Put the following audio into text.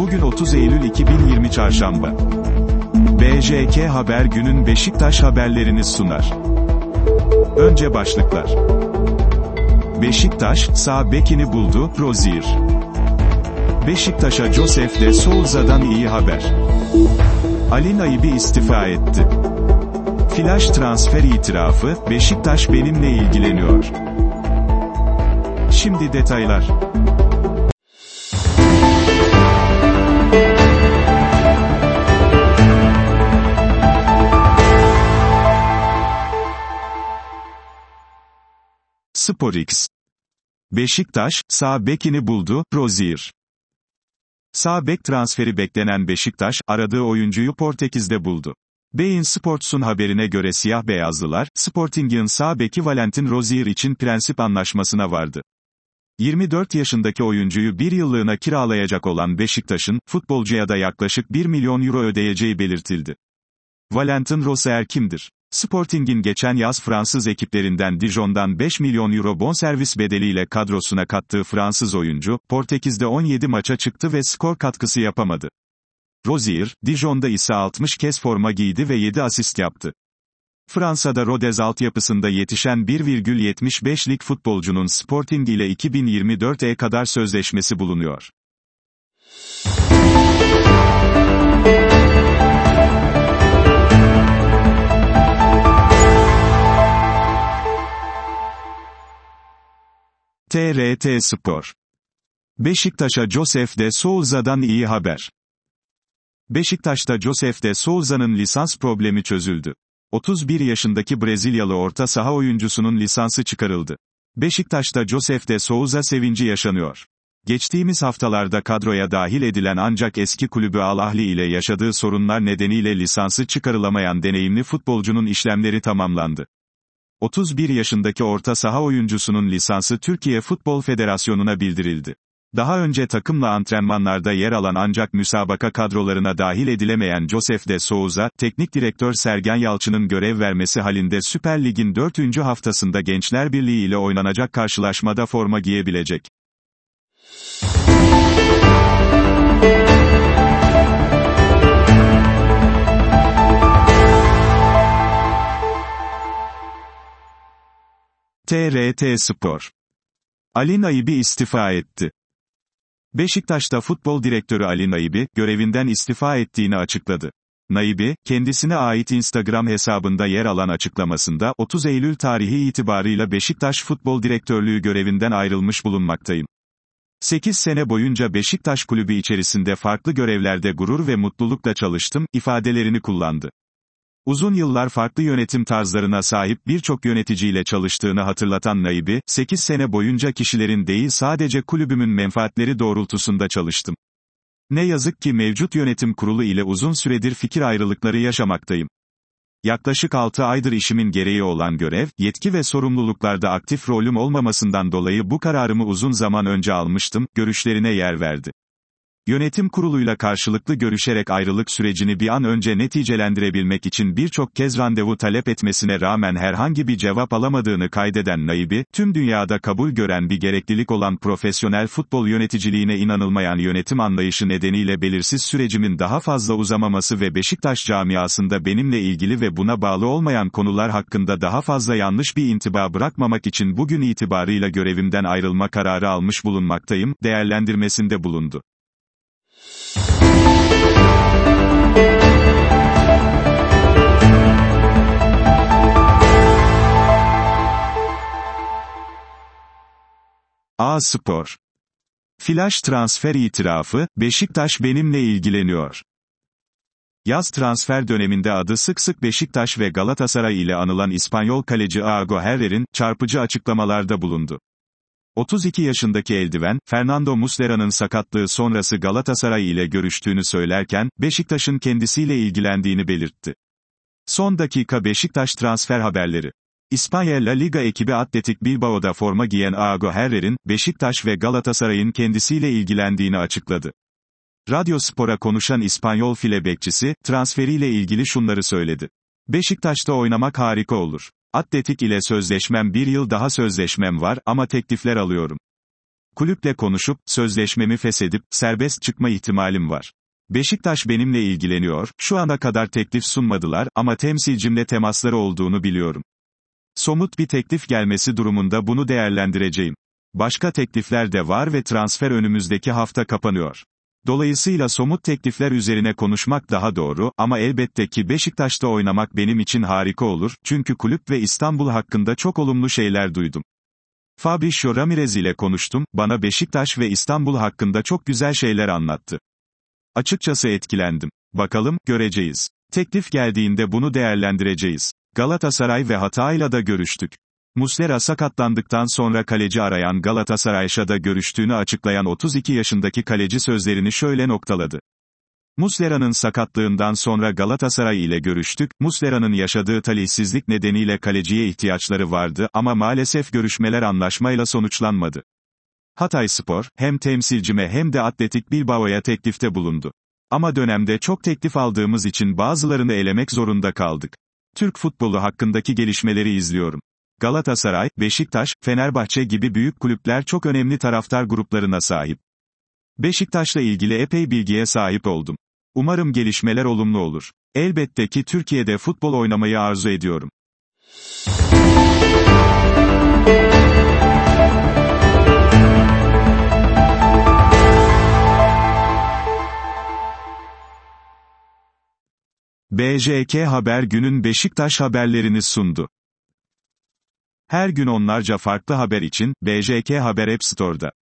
Bugün 30 Eylül 2020 Çarşamba. BJK Haber günün Beşiktaş haberlerini sunar. Önce başlıklar. Beşiktaş, sağ bekini buldu, Rozier. Beşiktaş'a Josef de Souza'dan iyi haber. Ali Naibi istifa etti. Flash transfer itirafı, Beşiktaş benimle ilgileniyor. Şimdi detaylar. SporX. Beşiktaş, sağ bekini buldu, Rozier. Sağ bek transferi beklenen Beşiktaş, aradığı oyuncuyu Portekiz'de buldu. Bein Sports'un haberine göre siyah beyazlılar, Sporting'in sağ beki Valentin Rozier için prensip anlaşmasına vardı. 24 yaşındaki oyuncuyu bir yıllığına kiralayacak olan Beşiktaş'ın, futbolcuya da yaklaşık 1 milyon euro ödeyeceği belirtildi. Valentin Rozier kimdir? Sporting'in geçen yaz Fransız ekiplerinden Dijon'dan 5 milyon euro bonservis bedeliyle kadrosuna kattığı Fransız oyuncu, Portekiz'de 17 maça çıktı ve skor katkısı yapamadı. Rozier, Dijon'da ise 60 kez forma giydi ve 7 asist yaptı. Fransa'da Rodez altyapısında yetişen 1,75'lik futbolcunun Sporting ile 2024'e kadar sözleşmesi bulunuyor. TRT Spor. Beşiktaş'a Josef de Souza'dan iyi haber. Beşiktaş'ta Josef de Souza'nın lisans problemi çözüldü. 31 yaşındaki Brezilyalı orta saha oyuncusunun lisansı çıkarıldı. Beşiktaş'ta Josef de Souza sevinci yaşanıyor. Geçtiğimiz haftalarda kadroya dahil edilen ancak eski kulübü Al Ahli ile yaşadığı sorunlar nedeniyle lisansı çıkarılamayan deneyimli futbolcunun işlemleri tamamlandı. 31 yaşındaki orta saha oyuncusunun lisansı Türkiye Futbol Federasyonu'na bildirildi. Daha önce takımla antrenmanlarda yer alan ancak müsabaka kadrolarına dahil edilemeyen Josef de Souza, teknik direktör Sergen Yalçın'ın görev vermesi halinde Süper Lig'in 4. haftasında Gençler Birliği ile oynanacak karşılaşmada forma giyebilecek. TRT Spor. Ali Naibi istifa etti. Beşiktaş'ta futbol direktörü Ali Naibi, görevinden istifa ettiğini açıkladı. Naibi, kendisine ait Instagram hesabında yer alan açıklamasında, 30 Eylül tarihi itibarıyla Beşiktaş Futbol Direktörlüğü görevinden ayrılmış bulunmaktayım. 8 sene boyunca Beşiktaş kulübü içerisinde farklı görevlerde gurur ve mutlulukla çalıştım, ifadelerini kullandı. Uzun yıllar farklı yönetim tarzlarına sahip birçok yöneticiyle çalıştığını hatırlatan Naibi, 8 sene boyunca kişilerin değil sadece kulübümün menfaatleri doğrultusunda çalıştım. Ne yazık ki mevcut yönetim kurulu ile uzun süredir fikir ayrılıkları yaşamaktayım. Yaklaşık 6 aydır işimin gereği olan görev, yetki ve sorumluluklarda aktif rolüm olmamasından dolayı bu kararımı uzun zaman önce almıştım, görüşlerine yer verdi. Yönetim kuruluyla karşılıklı görüşerek ayrılık sürecini bir an önce neticelendirebilmek için birçok kez randevu talep etmesine rağmen herhangi bir cevap alamadığını kaydeden Naibi, tüm dünyada kabul gören bir gereklilik olan profesyonel futbol yöneticiliğine inanılmayan yönetim anlayışı nedeniyle belirsiz sürecimin daha fazla uzamaması ve Beşiktaş camiasında benimle ilgili ve buna bağlı olmayan konular hakkında daha fazla yanlış bir intiba bırakmamak için bugün itibarıyla görevimden ayrılma kararı almış bulunmaktayım, değerlendirmesinde bulundu. A Spor. Flash transfer itirafı, Beşiktaş benimle ilgileniyor. Yaz transfer döneminde adı sık sık Beşiktaş ve Galatasaray ile anılan İspanyol kaleci Ago Herrer'in, çarpıcı açıklamalarda bulundu. 32 yaşındaki eldiven, Fernando Muslera'nın sakatlığı sonrası Galatasaray ile görüştüğünü söylerken, Beşiktaş'ın kendisiyle ilgilendiğini belirtti. Son dakika Beşiktaş transfer haberleri. İspanya La Liga ekibi Atletik Bilbao'da forma giyen Ago Herrer'in, Beşiktaş ve Galatasaray'ın kendisiyle ilgilendiğini açıkladı. Radyo Spor'a konuşan İspanyol file bekçisi, transferiyle ilgili şunları söyledi. Beşiktaş'ta oynamak harika olur. Atletik ile sözleşmem bir yıl daha sözleşmem var ama teklifler alıyorum. kulüple konuşup, sözleşmemi feshedip, serbest çıkma ihtimalim var. Beşiktaş benimle ilgileniyor, şu ana kadar teklif sunmadılar ama temsilcimle temasları olduğunu biliyorum. Somut bir teklif gelmesi durumunda bunu değerlendireceğim. Başka teklifler de var ve transfer önümüzdeki hafta kapanıyor. Dolayısıyla somut teklifler üzerine konuşmak daha doğru ama elbette ki Beşiktaş'ta oynamak benim için harika olur, çünkü kulüp ve İstanbul hakkında çok olumlu şeyler duydum. Fabrizio Ramirez ile konuştum, bana Beşiktaş ve İstanbul hakkında çok güzel şeyler anlattı. Açıkçası etkilendim. Bakalım, göreceğiz. Teklif geldiğinde bunu değerlendireceğiz. Galatasaray ve Hatay'la da görüştük. Muslera sakatlandıktan sonra kaleci arayan Galatasaray'la görüştüğünü açıklayan 32 yaşındaki kaleci sözlerini şöyle noktaladı. Muslera'nın sakatlığından sonra Galatasaray ile görüştük, Muslera'nın yaşadığı talihsizlik nedeniyle kaleciye ihtiyaçları vardı ama maalesef görüşmeler anlaşmayla sonuçlanmadı. Hatay Spor, hem temsilcime hem de Atletik Bilbao'ya teklifte bulundu. Ama dönemde çok teklif aldığımız için bazılarını elemek zorunda kaldık. Türk futbolu hakkındaki gelişmeleri izliyorum. Galatasaray, Beşiktaş, Fenerbahçe gibi büyük kulüpler çok önemli taraftar gruplarına sahip. Beşiktaş'la ilgili epey bilgiye sahip oldum. Umarım gelişmeler olumlu olur. Elbette ki Türkiye'de futbol oynamayı arzu ediyorum. BJK Haber günün Beşiktaş haberlerini sundu. Her gün onlarca farklı haber için, BJK Haber App Store'da.